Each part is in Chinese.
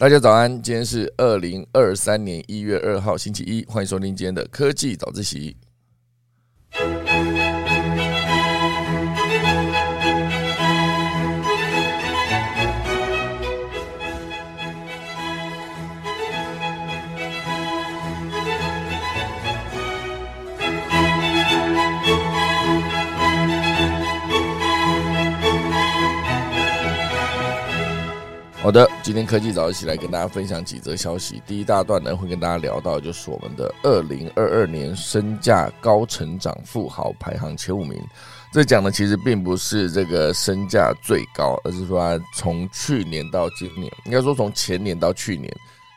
大家早安，今天是二零二三年一月二号星期一，欢迎收听今天的科技早自习。好的，今天科技早一起来跟大家分享几则消息。第一大段呢，会跟大家聊到就是我们的二零二二年身价高成长富豪排行前五名。这讲的其实并不是这个身价最高，而是说从去年到今年，应该说从前年到去年，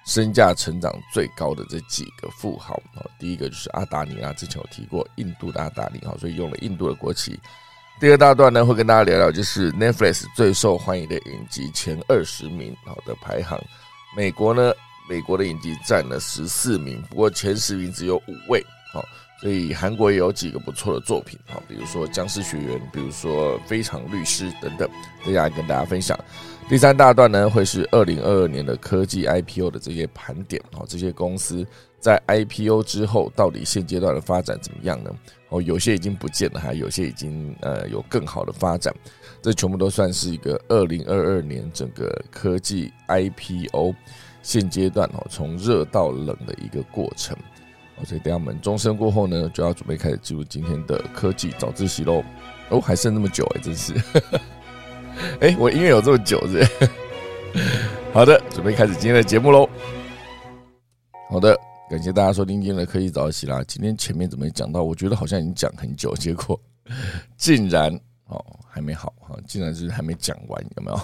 身价成长最高的这几个富豪。第一个就是阿达尼啊，之前有提过印度的阿达尼，哈，所以用了印度的国旗。第二大段呢，会跟大家聊聊，就是 Netflix 最受欢迎的影集前二十名好的排行。美国呢，美国的影集占了十四名，不过前十名只有五位。好，所以韩国也有几个不错的作品，好，比如说《僵尸学院》，比如说《非常律师》等等，接下来跟大家分享。第三大段呢，会是二零二二年的科技 IPO 的这些盘点，好，这些公司在 IPO 之后到底现阶段的发展怎么样呢？哦，有些已经不见了，还有些已经呃有更好的发展，这全部都算是一个二零二二年整个科技 IPO 现阶段哦从热到冷的一个过程。哦，所以等下我们钟声过后呢，就要准备开始进入今天的科技早自习喽。哦，还剩那么久哎，真是。哎，我音乐有这么久是？好的，准备开始今天的节目喽。好的。感谢大家收听今天的科技早起啦！今天前面怎么讲到？我觉得好像已经讲很久，结果竟然哦还没好哈，竟然是还没讲完，有没有？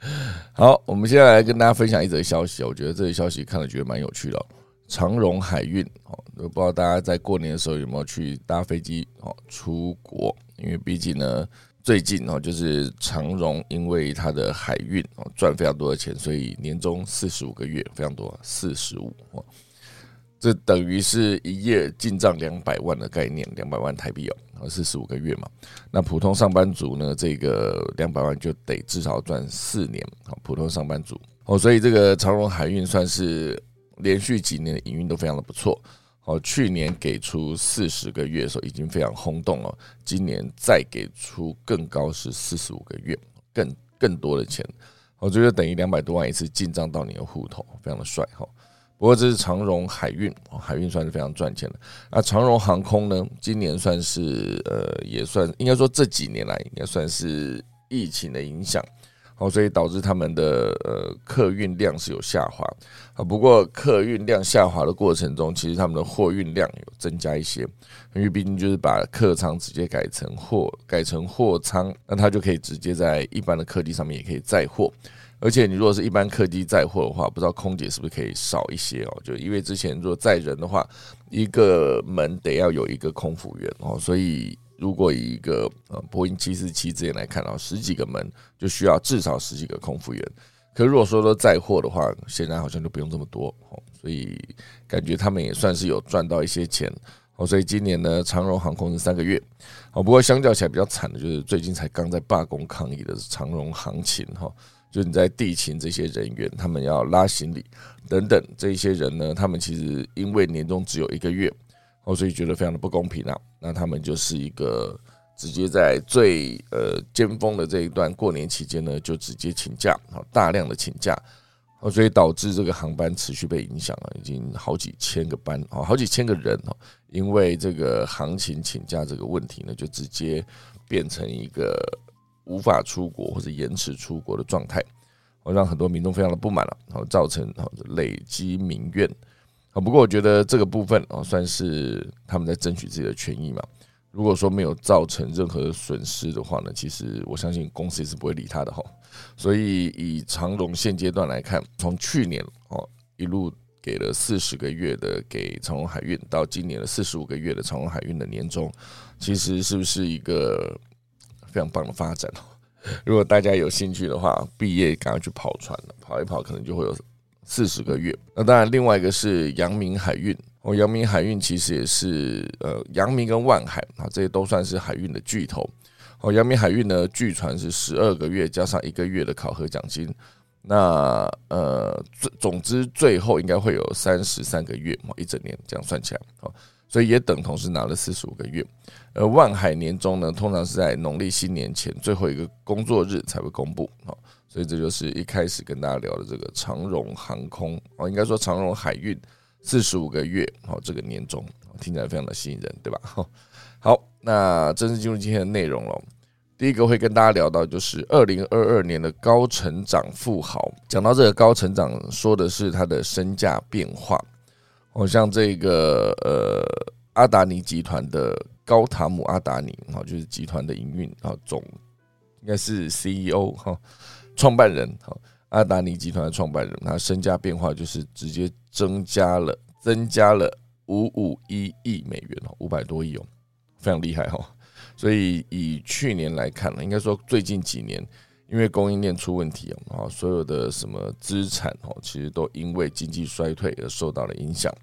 好，我们现在来跟大家分享一则消息我觉得这个消息看了觉得蛮有趣的。长荣海运哦，不知道大家在过年的时候有没有去搭飞机哦出国？因为毕竟呢，最近哦就是长荣因为它的海运哦赚非常多的钱，所以年终四十五个月非常多，四十五哦。这等于是一夜进账两百万的概念，两百万台币哦，是十五个月嘛。那普通上班族呢，这个两百万就得至少赚四年。好，普通上班族哦，所以这个长荣海运算是连续几年的营运都非常的不错。哦，去年给出四十个月的时候已经非常轰动了，今年再给出更高是四十五个月，更更多的钱，我觉得等于两百多万一次进账到你的户头，非常的帅哈。不过这是长荣海运，海运算是非常赚钱的。那长荣航空呢？今年算是呃，也算应该说这几年来应该算是疫情的影响，好，所以导致他们的呃客运量是有下滑啊。不过客运量下滑的过程中，其实他们的货运量有增加一些，因为毕竟就是把客舱直接改成货，改成货舱，那它就可以直接在一般的客机上面也可以载货。而且你如果是一般客机载货的话，不知道空姐是不是可以少一些哦？就因为之前如果载人的话，一个门得要有一个空服员哦，所以如果以一个呃波音七四七之前来看哦十几个门就需要至少十几个空服员。可如果说说载货的话，现在好像就不用这么多哦，所以感觉他们也算是有赚到一些钱哦。所以今年呢，长荣航空是三个月哦，不过相较起来比较惨的就是最近才刚在罢工抗议的长荣行情哈。就你在地勤这些人员，他们要拉行李等等，这些人呢，他们其实因为年终只有一个月，哦，所以觉得非常的不公平啊。那他们就是一个直接在最呃尖峰的这一段过年期间呢，就直接请假，好大量的请假，哦，所以导致这个航班持续被影响了，已经好几千个班，哦，好几千个人哦，因为这个行情请假这个问题呢，就直接变成一个。无法出国或者延迟出国的状态，哦，让很多民众非常的不满了，然后造成哦累积民怨，啊，不过我觉得这个部分哦算是他们在争取自己的权益嘛。如果说没有造成任何损失的话呢，其实我相信公司也是不会理他的哈。所以以长荣现阶段来看，从去年哦一路给了四十个月的给长荣海运，到今年的四十五个月的长荣海运的年终，其实是不是一个？非常棒的发展哦！如果大家有兴趣的话，毕业赶快去跑船了，跑一跑可能就会有四十个月。那当然，另外一个是阳明海运哦，阳明海运其实也是呃，阳明跟万海啊，这些都算是海运的巨头哦。阳明海运呢，据传是十二个月加上一个月的考核奖金。那呃，总之最后应该会有三十三个月嘛，一整年这样算起来哦，所以也等同是拿了四十五个月。而万海年终呢，通常是在农历新年前最后一个工作日才会公布哦，所以这就是一开始跟大家聊的这个长荣航空哦，应该说长荣海运四十五个月哦，这个年终听起来非常的吸引人，对吧？好，那正式进入今天的内容了。第一个会跟大家聊到，就是二零二二年的高成长富豪。讲到这个高成长，说的是他的身价变化。哦，像这个呃阿达尼集团的高塔姆阿达尼，哈，就是集团的营运啊总应该是 CEO 哈，创办人哈，阿达尼集团的创办人，他身价变化就是直接增加了增加了五五一亿美元哦，五百多亿哦，非常厉害哈。所以以去年来看呢，应该说最近几年，因为供应链出问题啊，所有的什么资产哦，其实都因为经济衰退而受到了影响。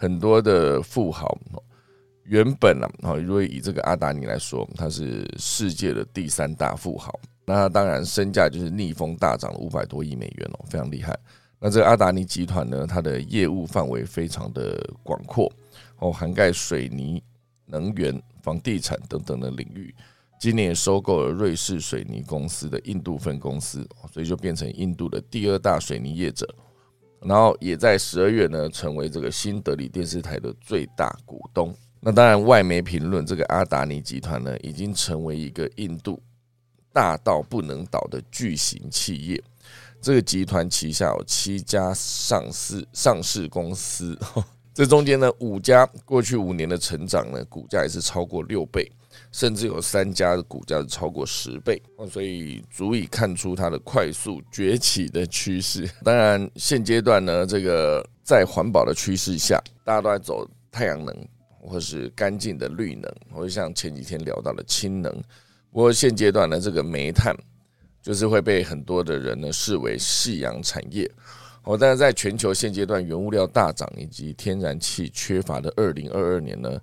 很多的富豪原本啊，如果以这个阿达尼来说，他是世界的第三大富豪，那他当然身价就是逆风大涨了五百多亿美元哦，非常厉害。那这个阿达尼集团呢，它的业务范围非常的广阔哦，涵盖水泥。能源、房地产等等的领域，今年收购了瑞士水泥公司的印度分公司，所以就变成印度的第二大水泥业者。然后也在十二月呢，成为这个新德里电视台的最大股东。那当然，外媒评论这个阿达尼集团呢，已经成为一个印度大到不能倒的巨型企业。这个集团旗下有七家上市上市公司。这中间呢，五家过去五年的成长呢，股价也是超过六倍，甚至有三家的股价是超过十倍，所以足以看出它的快速崛起的趋势。当然，现阶段呢，这个在环保的趋势下，大家都在走太阳能或是干净的绿能，或者像前几天聊到的氢能。不过现阶段呢，这个煤炭就是会被很多的人呢视为夕阳产业。哦，但是在全球现阶段原物料大涨以及天然气缺乏的二零二二年呢，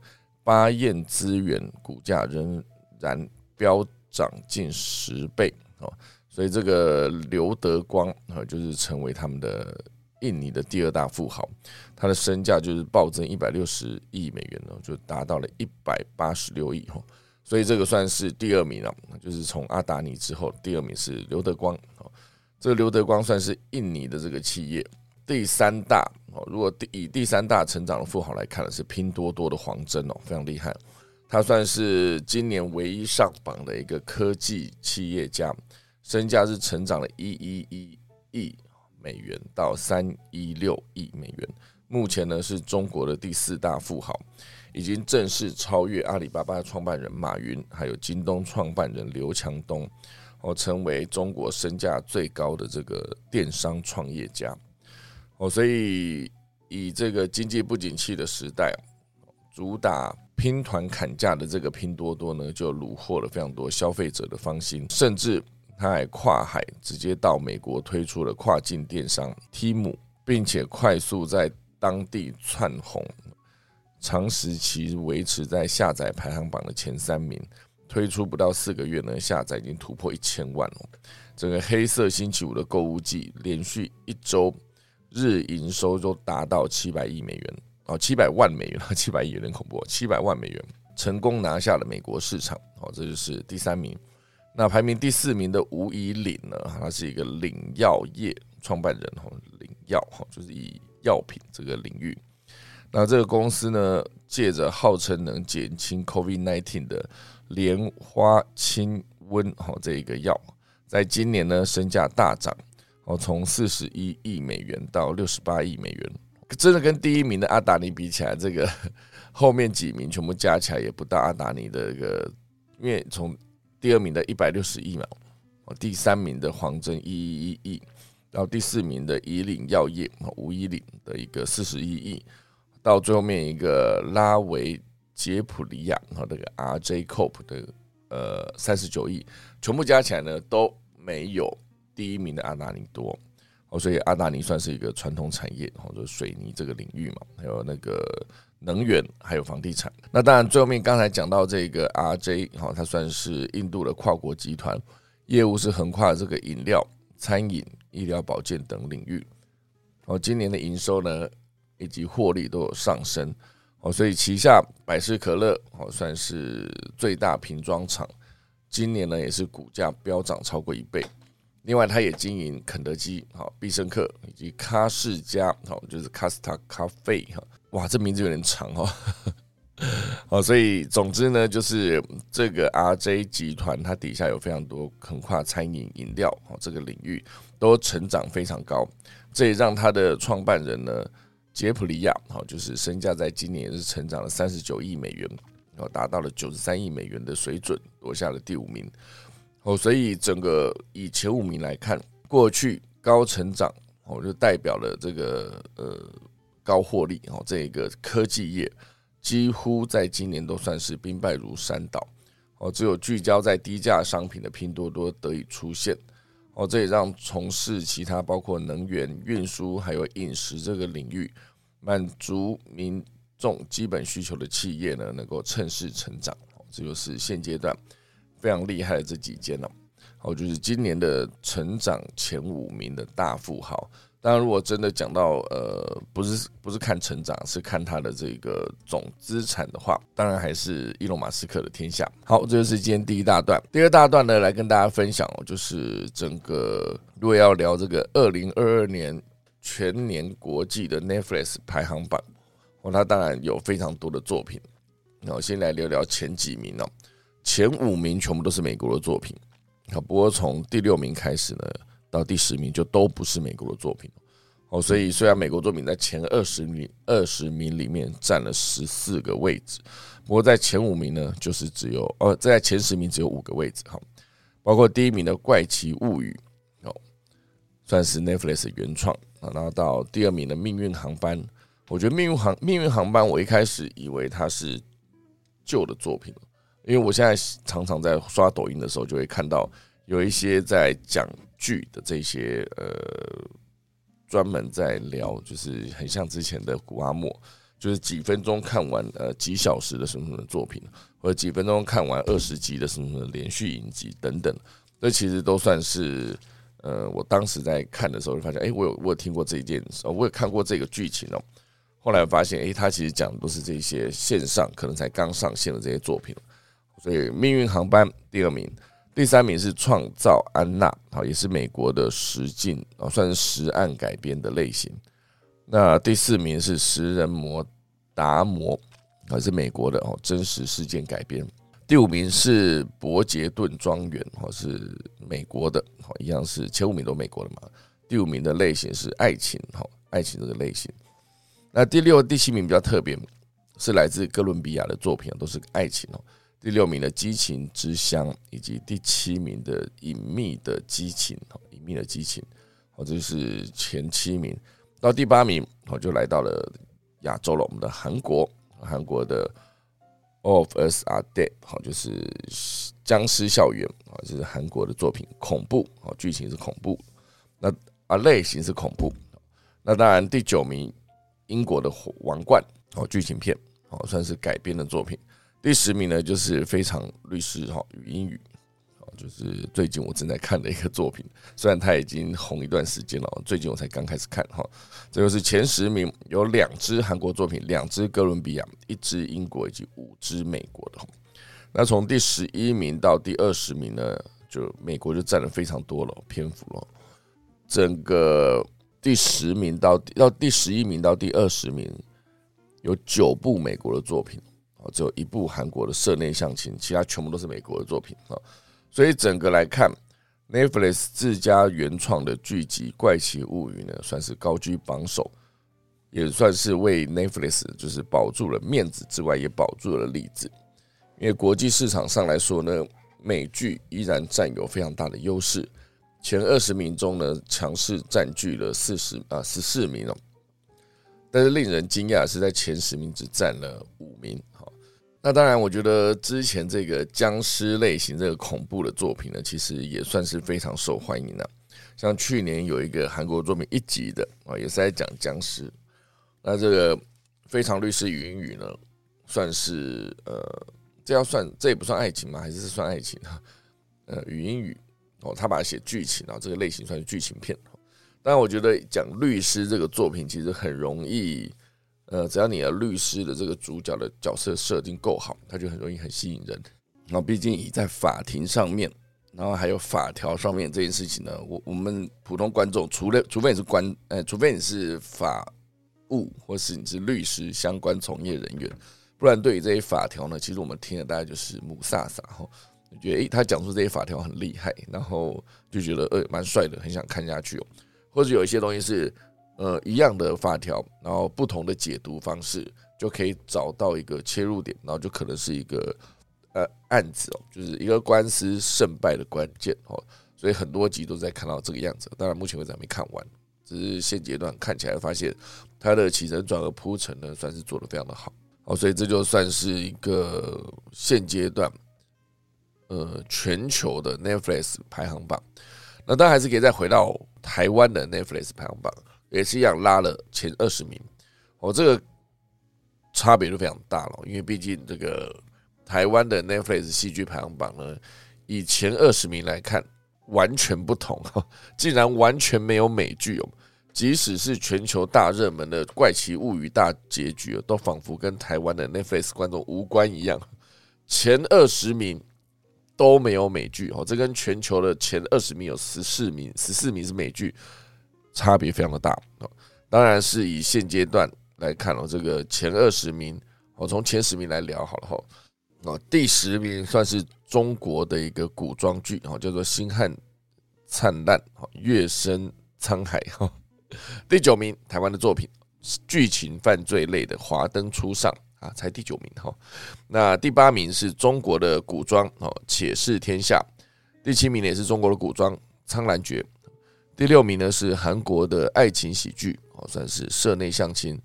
巴彦资源股价仍然飙涨近十倍哦，所以这个刘德光啊，就是成为他们的印尼的第二大富豪，他的身价就是暴增一百六十亿美元呢，就达到了一百八十六亿哦，所以这个算是第二名了，就是从阿达尼之后，第二名是刘德光哦。这个刘德光算是印尼的这个企业第三大如果第以第三大成长的富豪来看的是拼多多的黄峥哦，非常厉害。他算是今年唯一上榜的一个科技企业家，身价是成长了一一一亿美元到三一六亿美元。目前呢是中国的第四大富豪，已经正式超越阿里巴巴创办人马云，还有京东创办人刘强东。哦，成为中国身价最高的这个电商创业家哦，所以以这个经济不景气的时代，主打拼团砍价的这个拼多多呢，就虏获了非常多消费者的芳心，甚至他还跨海直接到美国推出了跨境电商 Tim，并且快速在当地窜红，长时期维持在下载排行榜的前三名。推出不到四个月呢，下载已经突破一千万哦。整个黑色星期五的购物季，连续一周日营收都达到七百亿美元哦，七百万美元，七百亿有点恐怖，七百万美元成功拿下了美国市场哦，这就是第三名。那排名第四名的吴以岭呢，他是一个领药业创办人哦，领药哈，就是以药品这个领域。那这个公司呢，借着号称能减轻 COVID-19 的莲花清瘟哈这一个药，在今年呢身价大涨哦，从四十一亿美元到六十八亿美元，真的跟第一名的阿达尼比起来，这个 后面几名全部加起来也不到阿达尼的一个，因为从第二名的一百六十亿嘛，哦，第三名的黄峥一一一亿，然后第四名的以岭药业吴以岭的一个四十一亿，到最后面一个拉维。杰普里亚和那个 RJ Cope 的呃三十九亿，全部加起来呢都没有第一名的阿达尼多哦，所以阿达尼算是一个传统产业，或者水泥这个领域嘛，还有那个能源，还有房地产。那当然最后面刚才讲到这个 RJ 哈，它算是印度的跨国集团，业务是横跨这个饮料、餐饮、医疗保健等领域。哦，今年的营收呢以及获利都有上升哦，所以旗下百事可乐哦算是最大瓶装厂，今年呢也是股价飙涨超过一倍。另外，他也经营肯德基、好必胜客以及卡士加，好就是卡斯塔咖啡哈。哇，这名字有点长哦。好，所以总之呢，就是这个 RJ 集团，它底下有非常多横跨餐饮、饮料哦这个领域都成长非常高。这也让他的创办人呢，杰普利亚，好就是身价在今年是成长了三十九亿美元，然后达到了九十三亿美元的水准，夺下了第五名。哦，所以整个以前五名来看，过去高成长哦，就代表了这个呃高获利哦，这一个科技业几乎在今年都算是兵败如山倒哦，只有聚焦在低价商品的拼多多得以出现哦，这也让从事其他包括能源运输还有饮食这个领域满足民众基本需求的企业呢，能够趁势成长哦，这就是现阶段。非常厉害的这几间哦，好，就是今年的成长前五名的大富豪。当然，如果真的讲到呃，不是不是看成长，是看他的这个总资产的话，当然还是伊隆马斯克的天下。好，这就是今天第一大段。第二大段呢，来跟大家分享哦，就是整个如果要聊这个二零二二年全年国际的 Netflix 排行榜，哦，它当然有非常多的作品。那我先来聊聊前几名哦。前五名全部都是美国的作品，好，不过从第六名开始呢，到第十名就都不是美国的作品哦。所以虽然美国作品在前二十名二十名里面占了十四个位置，不过在前五名呢，就是只有呃，在前十名只有五个位置哈。包括第一名的《怪奇物语》哦，算是 Netflix 原创啊。然后到第二名的《命运航班》，我觉得《命运航命运航班》我一开始以为它是旧的作品。因为我现在常常在刷抖音的时候，就会看到有一些在讲剧的这些呃，专门在聊，就是很像之前的古阿莫，就是几分钟看完呃几小时的什么什么作品，或者几分钟看完二十集的什么什么连续影集等等，这其实都算是呃，我当时在看的时候就发现，哎，我有我有听过这一件事，我有看过这个剧情哦。后来发现，哎，他其实讲的都是这些线上可能才刚上线的这些作品。所以，命运航班第二名，第三名是创造安娜，好，也是美国的实境啊，算是实案改编的类型。那第四名是食人魔达摩，还是美国的哦，真实事件改编。第五名是伯杰顿庄园，哦，是美国的，好，一样是前五名都美国的嘛。第五名的类型是爱情，哈，爱情这个类型。那第六、第七名比较特别，是来自哥伦比亚的作品，都是爱情哦。第六名的激情之乡，以及第七名的隐秘的激情，隐秘的激情，哦，这是前七名。到第八名，我就来到了亚洲了，我们的韩国，韩国的 All of Us Are Dead，好，就是僵尸校园，啊，这是韩国的作品，恐怖，哦，剧情是恐怖，那啊类型是恐怖。那当然，第九名英国的王冠，哦，剧情片，哦，算是改编的作品。第十名呢，就是非常律师哈语音语，好，就是最近我正在看的一个作品，虽然它已经红一段时间了，最近我才刚开始看哈。这就是前十名，有两支韩国作品，两支哥伦比亚，一支英国以及五支美国的。那从第十一名到第二十名呢，就美国就占了非常多了篇幅了。整个第十名到到第十一名到第二十名，有九部美国的作品。只有一部韩国的社内相亲，其他全部都是美国的作品啊。所以整个来看，Netflix 自家原创的剧集《怪奇物语》呢，算是高居榜首，也算是为 Netflix 就是保住了面子之外，也保住了里子。因为国际市场上来说呢，美剧依然占有非常大的优势，前二十名中呢，强势占据了四十啊十四名哦。但是令人惊讶的是，在前十名只占了五名。那当然，我觉得之前这个僵尸类型、这个恐怖的作品呢，其实也算是非常受欢迎的。像去年有一个韩国作品一集的啊，也是在讲僵尸。那这个《非常律师语音语》呢，算是呃，这要算这也不算爱情吗？还是算爱情？呃，语音语哦，他把它写剧情啊，这个类型算是剧情片。但我觉得讲律师这个作品其实很容易，呃，只要你的律师的这个主角的角色设定够好，他就很容易很吸引人。然后毕竟以在法庭上面，然后还有法条上面这件事情呢，我我们普通观众，除了除非你是官，呃，除非你是法务或是你是律师相关从业人员，不然对于这些法条呢，其实我们听的大概就是母萨萨哈。觉得诶，他讲出这些法条很厉害，然后就觉得呃蛮帅的，很想看下去哦。或者有一些东西是呃一样的法条，然后不同的解读方式，就可以找到一个切入点，然后就可能是一个呃案子哦，就是一个官司胜败的关键哦。所以很多集都在看到这个样子。当然目前为止还没看完，只是现阶段看起来发现它的起承转合铺陈呢，算是做的非常的好哦。所以这就算是一个现阶段。呃，全球的 Netflix 排行榜，那当然还是可以再回到台湾的 Netflix 排行榜，也是一样拉了前二十名。哦，这个差别就非常大了，因为毕竟这个台湾的 Netflix 戏剧排行榜呢，以前二十名来看，完全不同，竟然完全没有美剧哦。即使是全球大热门的《怪奇物语》大结局都仿佛跟台湾的 Netflix 观众无关一样。前二十名。都没有美剧哦，这跟全球的前二十名有十四名，十四名是美剧，差别非常的大哦。当然是以现阶段来看哦，这个前二十名，我从前十名来聊好了哈。哦，第十名算是中国的一个古装剧哦，叫做《星汉灿烂》哦，《月升沧海》哈。第九名，台湾的作品，剧情犯罪类的《华灯初上》。啊，才第九名哈，那第八名是中国的古装哦，《且试天下》，第七名也是中国的古装《苍兰诀》，第六名呢是韩国的爱情喜剧哦，算是社内相亲，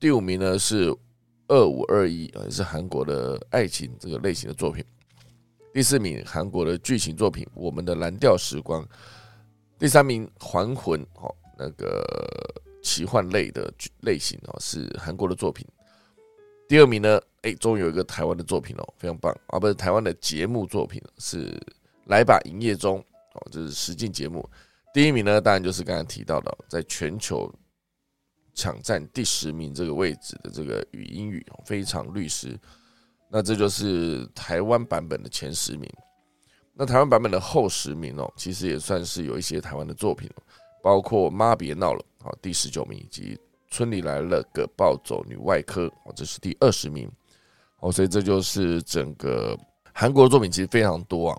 第五名呢是二五二一也，是韩国的爱情这个类型的作品，第四名韩国的剧情作品《我们的蓝调时光》，第三名《还魂》哦，那个奇幻类的类型哦，是韩国的作品。第二名呢？哎，终于有一个台湾的作品哦，非常棒啊！不是台湾的节目作品，是《来吧营业中》哦，这是实境节目。第一名呢，当然就是刚才提到的，在全球抢占第十名这个位置的这个语音语非常律师。那这就是台湾版本的前十名。那台湾版本的后十名哦，其实也算是有一些台湾的作品，包括《妈别闹了》好，第十九名以及。村里来了个暴走女外科，哦，这是第二十名，哦，所以这就是整个韩国的作品其实非常多啊。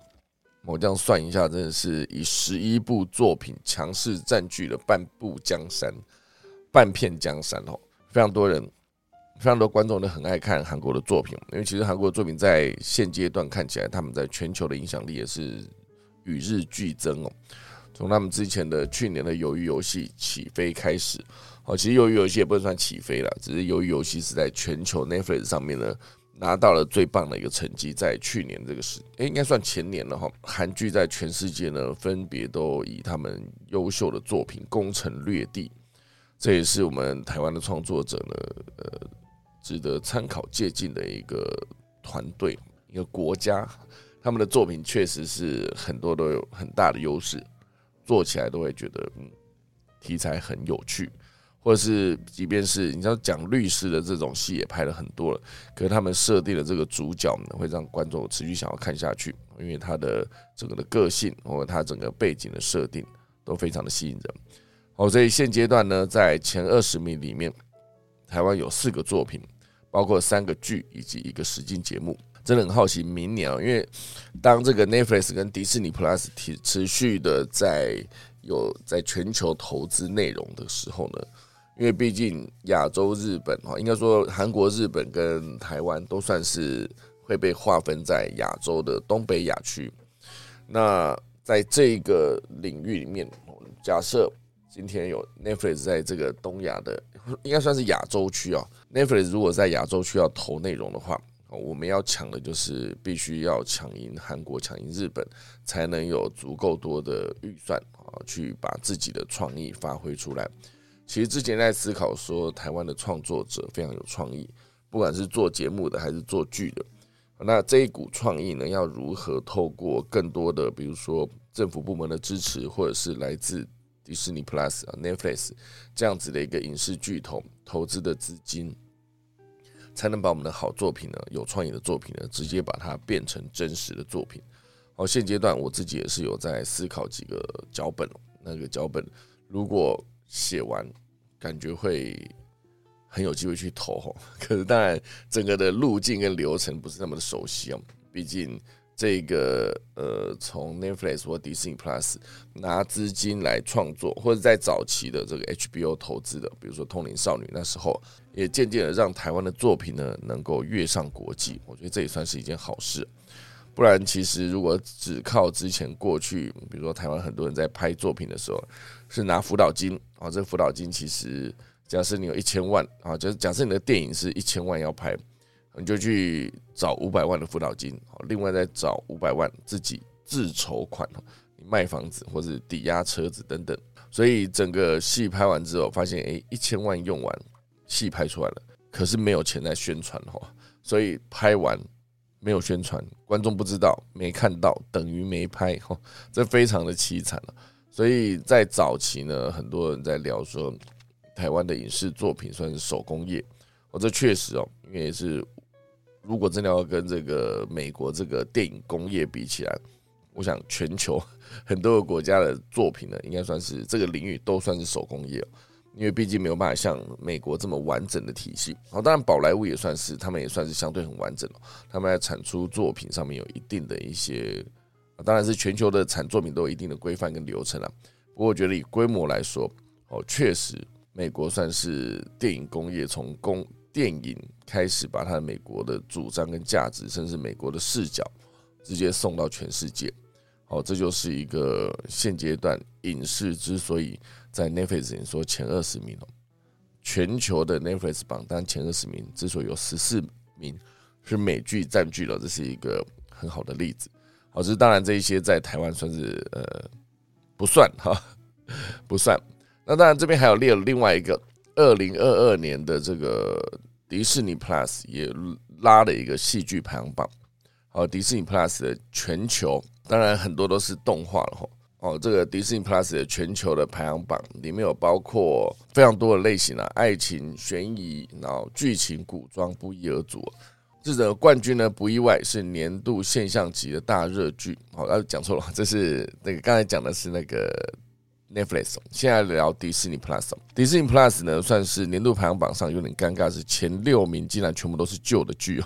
我这样算一下，真的是以十一部作品强势占据了半部江山，半片江山哦。非常多人，非常多观众都很爱看韩国的作品，因为其实韩国的作品在现阶段看起来，他们在全球的影响力也是与日俱增哦。从他们之前的去年的鱿鱼游戏起飞开始。哦，其实鱿鱼游戏也不能算起飞了，只是鱿鱼游戏是在全球 Netflix 上面呢拿到了最棒的一个成绩，在去年这个时，哎，应该算前年了哈。韩剧在全世界呢分别都以他们优秀的作品攻城略地，这也是我们台湾的创作者呢呃值得参考借鉴的一个团队一个国家，他们的作品确实是很多都有很大的优势，做起来都会觉得嗯题材很有趣。或者是，即便是你知道讲律师的这种戏也拍了很多了，可是他们设定的这个主角呢，会让观众持续想要看下去，因为他的整个的个性或者他整个背景的设定都非常的吸引人。哦，所以现阶段呢，在前二十名里面，台湾有四个作品，包括三个剧以及一个实境节目。真的很好奇明年啊，因为当这个 Netflix 跟迪士尼 Plus 持持续的在有在全球投资内容的时候呢。因为毕竟亚洲、日本哈，应该说韩国、日本跟台湾都算是会被划分在亚洲的东北亚区。那在这个领域里面，假设今天有 Netflix 在这个东亚的，应该算是亚洲区啊。Netflix 如果在亚洲区要投内容的话，我们要抢的就是必须要抢赢韩国、抢赢日本，才能有足够多的预算啊，去把自己的创意发挥出来。其实之前在思考说，台湾的创作者非常有创意，不管是做节目的还是做剧的，那这一股创意呢，要如何透过更多的，比如说政府部门的支持，或者是来自迪士尼 Plus 啊、Netflix 这样子的一个影视巨头投资的资金，才能把我们的好作品呢、有创意的作品呢，直接把它变成真实的作品。好，现阶段我自己也是有在思考几个脚本，那个脚本如果写完，感觉会很有机会去投吼。可是当然，整个的路径跟流程不是那么的熟悉啊，毕竟。这个呃，从 Netflix 或迪士尼 Plus 拿资金来创作，或者在早期的这个 HBO 投资的，比如说《通灵少女》，那时候也渐渐的让台湾的作品呢能够跃上国际。我觉得这也算是一件好事。不然，其实如果只靠之前过去，比如说台湾很多人在拍作品的时候是拿辅导金啊，这辅导金其实假设你有一千万啊，就是假设你的电影是一千万要拍。你就去找五百万的辅导金，另外再找五百万自己自筹款，你卖房子或者抵押车子等等。所以整个戏拍完之后，发现哎，一千万用完，戏拍出来了，可是没有钱在宣传哈，所以拍完没有宣传，观众不知道，没看到，等于没拍哈，这非常的凄惨了。所以在早期呢，很多人在聊说，台湾的影视作品算是手工业，哦，这确实哦，因为是。如果真的要跟这个美国这个电影工业比起来，我想全球 很多个国家的作品呢，应该算是这个领域都算是手工业，因为毕竟没有办法像美国这么完整的体系。好，当然宝莱坞也算是，他们也算是相对很完整了他们在产出作品上面有一定的一些，当然是全球的产作品都有一定的规范跟流程了。不过我觉得以规模来说，哦，确实美国算是电影工业从工。电影开始把它的美国的主张跟价值，甚至美国的视角，直接送到全世界。好，这就是一个现阶段影视之所以在 Netflix 说前二十名哦，全球的 Netflix 榜单前二十名之所以有十四名是美剧占据了，这是一个很好的例子。好，这当然这一些在台湾算是呃不算哈，不算。那当然这边还有列了另外一个二零二二年的这个。迪士尼 Plus 也拉了一个戏剧排行榜，好，迪士尼 Plus 的全球当然很多都是动画了哈，哦，这个迪士尼 Plus 的全球的排行榜里面有包括非常多的类型啊，爱情、悬疑，然后剧情、古装不一而足。这个冠军呢不意外是年度现象级的大热剧，好，呃，讲错了，这是那个刚才讲的是那个。Netflix，现在聊迪士尼 Plus。迪士尼 Plus 呢，算是年度排行榜上有点尴尬，是前六名竟然全部都是旧的剧哦，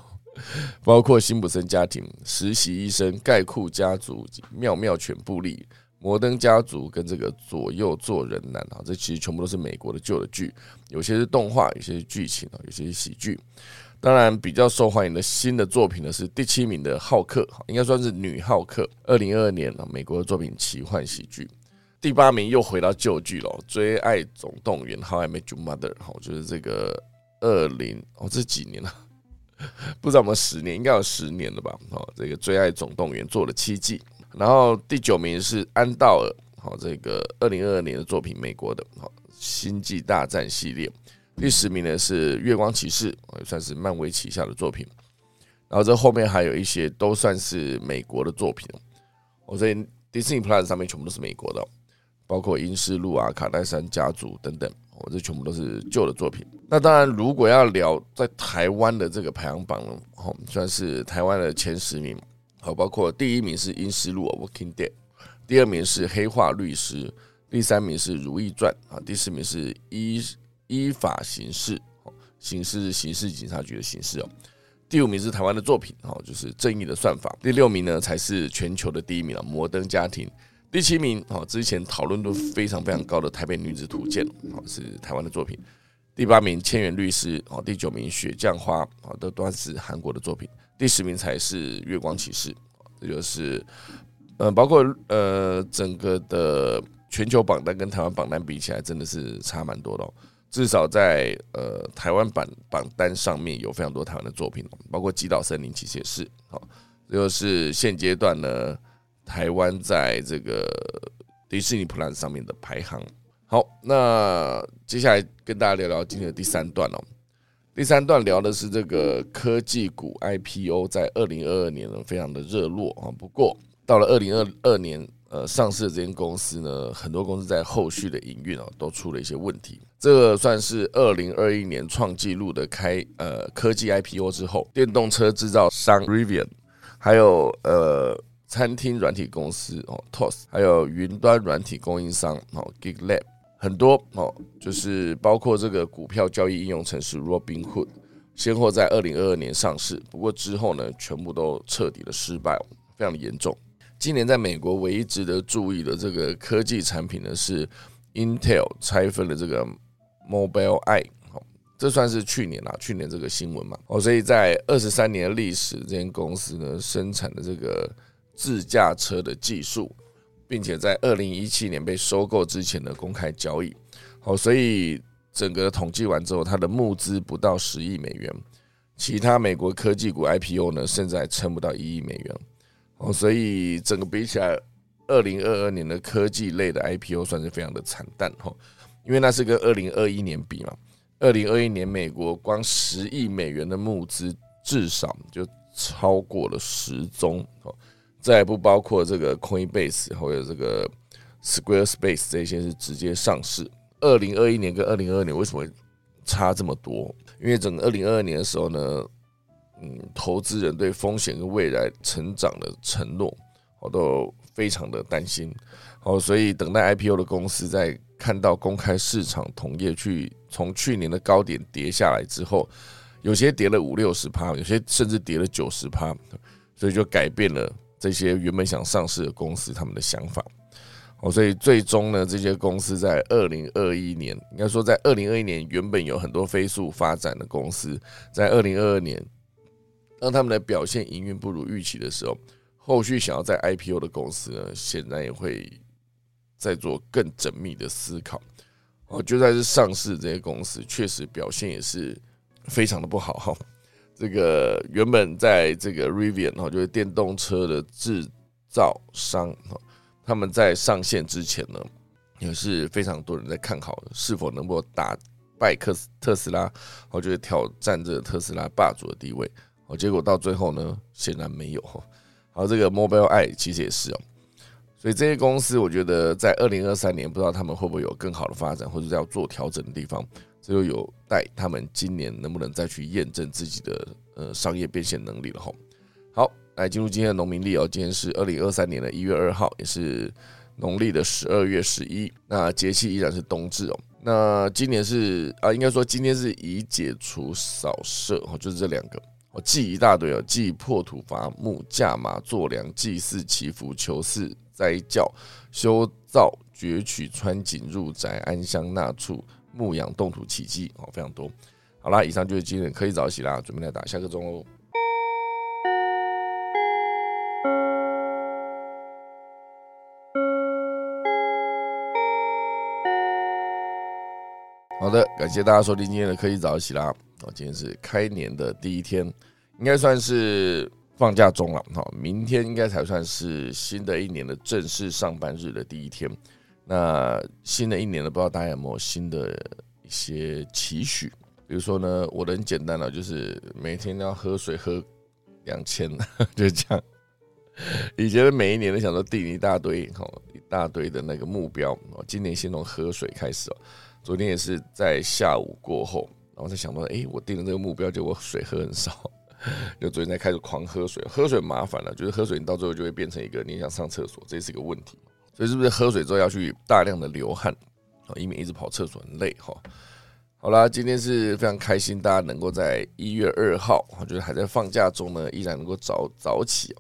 包括《辛普森家庭》、《实习医生》、《盖库家族》、《妙妙犬布利》、《摩登家族》跟这个《左右做人难》啊，这其实全部都是美国的旧的剧，有些是动画，有些是剧情啊，有些是喜剧。当然，比较受欢迎的新的作品呢是第七名的《浩克》，应该算是女浩克，二零二二年啊美国的作品奇幻喜剧。第八名又回到旧剧了，《追爱总动员》How I Met Your Mother，好，就是这个二零哦，这几年了，不知道有没有十年，应该有十年了吧？好，这个《追爱总动员》做了七季，然后第九名是安道尔，好，这个二零二二年的作品，美国的，好，《星际大战》系列。第十名呢是《月光骑士》，也算是漫威旗下的作品。然后这后面还有一些都算是美国的作品，我这 Disney Plus 上面全部都是美国的。包括《英式路》啊，《卡戴珊家族》等等，哦，这全部都是旧的作品。那当然，如果要聊在台湾的这个排行榜，哦，算是台湾的前十名。好，包括第一名是《英斯路》（Walking Dead），第二名是《黑化律师》，第三名是《如懿传》啊，第四名是《依依法行事》，哦，刑事刑事警察局的刑事哦。第五名是台湾的作品，哦，就是《正义的算法》。第六名呢，才是全球的第一名了，《摩登家庭》。第七名，哦，之前讨论度非常非常高的《台北女子图鉴》，哦，是台湾的作品。第八名《千元律师》，哦，第九名《雪降花》，哦，都都是韩国的作品。第十名才是《月光骑士》，这就是，呃，包括呃整个的全球榜单跟台湾榜单比起来，真的是差蛮多的。哦至少在呃台湾榜榜单上面有非常多台湾的作品，包括《极岛森林》其实也是。好，这就是现阶段呢。台湾在这个迪士尼 Plus 上面的排行。好，那接下来跟大家聊聊今天的第三段哦。第三段聊的是这个科技股 IPO 在二零二二年呢非常的热络啊。不过到了二零二二年呃上市的这间公司呢，很多公司在后续的营运哦都出了一些问题。这个算是二零二一年创纪录的开呃科技 IPO 之后，电动车制造商 Rivian，还有呃餐厅软体公司哦 Toast，还有云端软体供应商哦 GigLab 很多哦就是包括这个股票交易应用程式 Robinhood。先后在二零二二年上市，不过之后呢，全部都彻底的失败，非常的严重。今年在美国唯一值得注意的这个科技产品呢，是 Intel 拆分了这个 Mobile Eye，好，这算是去年啦，去年这个新闻嘛。哦，所以在二十三年历史，这间公司呢生产的这个自驾车的技术，并且在二零一七年被收购之前呢公开交易，好，所以。整个统计完之后，它的募资不到十亿美元，其他美国科技股 IPO 呢，甚至还撑不到一亿美元哦，所以整个比起来，二零二二年的科技类的 IPO 算是非常的惨淡哈，因为那是跟二零二一年比嘛，二零二一年美国光十亿美元的募资至少就超过了十宗哦，再不包括这个 Coinbase 或者这个 Squarespace 这些是直接上市。二零二一年跟二零二二年为什么差这么多？因为整个二零二二年的时候呢，嗯，投资人对风险跟未来成长的承诺，我都非常的担心。哦，所以等待 IPO 的公司在看到公开市场同业去从去年的高点跌下来之后，有些跌了五六十趴，有些甚至跌了九十趴，所以就改变了这些原本想上市的公司他们的想法。哦，所以最终呢，这些公司在二零二一年，应该说在二零二一年原本有很多飞速发展的公司，在二零二二年，当他们的表现营运不如预期的时候，后续想要在 IPO 的公司呢，显然也会在做更缜密的思考。哦，就算是上市这些公司，确实表现也是非常的不好哈。这个原本在这个 Rivian 哈，就是电动车的制造商哈。他们在上线之前呢，也是非常多人在看好是否能够打败克斯特斯拉，哦，就是挑战这个特斯拉霸主的地位。哦，结果到最后呢，显然没有。好，这个 Mobile Eye 其实也是哦。所以这些公司，我觉得在二零二三年，不知道他们会不会有更好的发展，或者要做调整的地方，这就有待他们今年能不能再去验证自己的呃商业变现能力了哈。好。来进入今天的农民历哦，今天是二零二三年的一月二号，也是农历的十二月十一。那节气依然是冬至哦。那今年是啊，应该说今天是以解除扫舍哦，就是这两个哦，祭一大堆哦，记破土伐木、驾马坐粮、祭祀祈福、求祀斋教、修造攫取穿井入宅、安乡纳畜、牧羊动土奇迹哦，非常多。好啦，以上就是今天可以早起啦，准备来打下个钟哦。好的，感谢大家收听今天的科技早起啦。哦，今天是开年的第一天，应该算是放假中了。哈，明天应该才算是新的一年的正式上班日的第一天。那新的一年呢，不知道大家有没有新的一些期许？比如说呢，我的很简单了，就是每天都要喝水喝两千，就这样。以前的每一年都想说定一大堆，哈，一大堆的那个目标。哦，今年先从喝水开始哦。昨天也是在下午过后，然后才想到，哎，我定的这个目标，结果水喝很少，就昨天才开始狂喝水。喝水麻烦了，就是喝水，你到最后就会变成一个你想上厕所，这是一个问题。所以是不是喝水之后要去大量的流汗啊？以免一直跑厕所很累哈。好啦，今天是非常开心，大家能够在一月二号，我觉得还在放假中呢，依然能够早早起。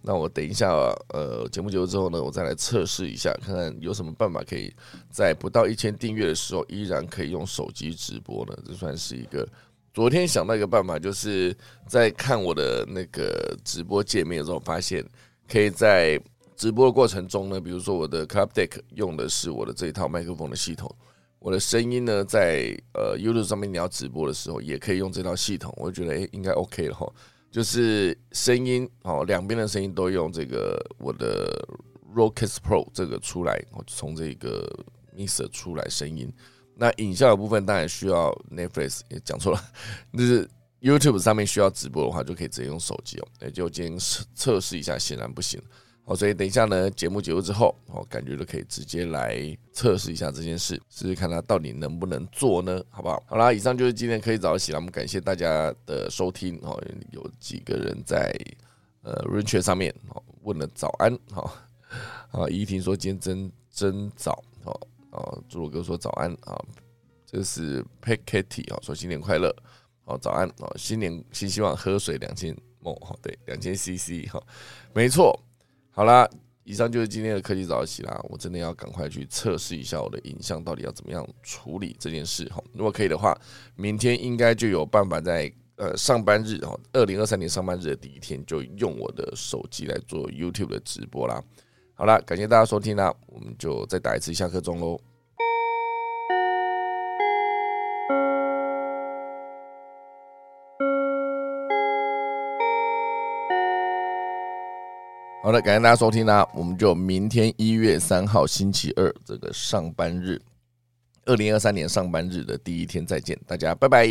那我等一下，呃，节目结束之后呢，我再来测试一下，看看有什么办法可以在不到一千订阅的时候，依然可以用手机直播呢？这算是一个昨天想到一个办法，就是在看我的那个直播界面的时候，发现可以在直播的过程中呢，比如说我的 Club Deck 用的是我的这一套麦克风的系统，我的声音呢，在呃 YouTube 上面你要直播的时候，也可以用这套系统，我就觉得诶应该 OK 了哈。就是声音哦，两边的声音都用这个我的 ROCKS Pro 这个出来，我从这个 Mixer 出来声音。那影像的部分当然需要 Netflix 也讲错了，就是 YouTube 上面需要直播的话，就可以直接用手机哦。哎，就今天测测试一下，显然不行。哦，所以等一下呢，节目结束之后，哦，感觉就可以直接来测试一下这件事，试试看它到底能不能做呢？好不好？好啦，以上就是今天可以早起了，我们感谢大家的收听。哦，有几个人在呃 r a n 上面哦问了早安，好，啊，怡婷说今天真真早，哦哦，朱罗哥说早安啊，这是 p e k Kitty 啊，说新年快乐，哦，早安哦，新年新希望喝水两千梦，哦，对，两千 CC 哈，没错。好啦，以上就是今天的科技早起啦。我真的要赶快去测试一下我的影像到底要怎么样处理这件事哈。如果可以的话，明天应该就有办法在呃上班日哈，二零二三年上班日的第一天就用我的手机来做 YouTube 的直播啦。好啦，感谢大家收听啦，我们就再打一次下课钟喽。好的，感谢大家收听啦，我们就明天一月三号星期二这个上班日，二零二三年上班日的第一天再见，大家拜拜。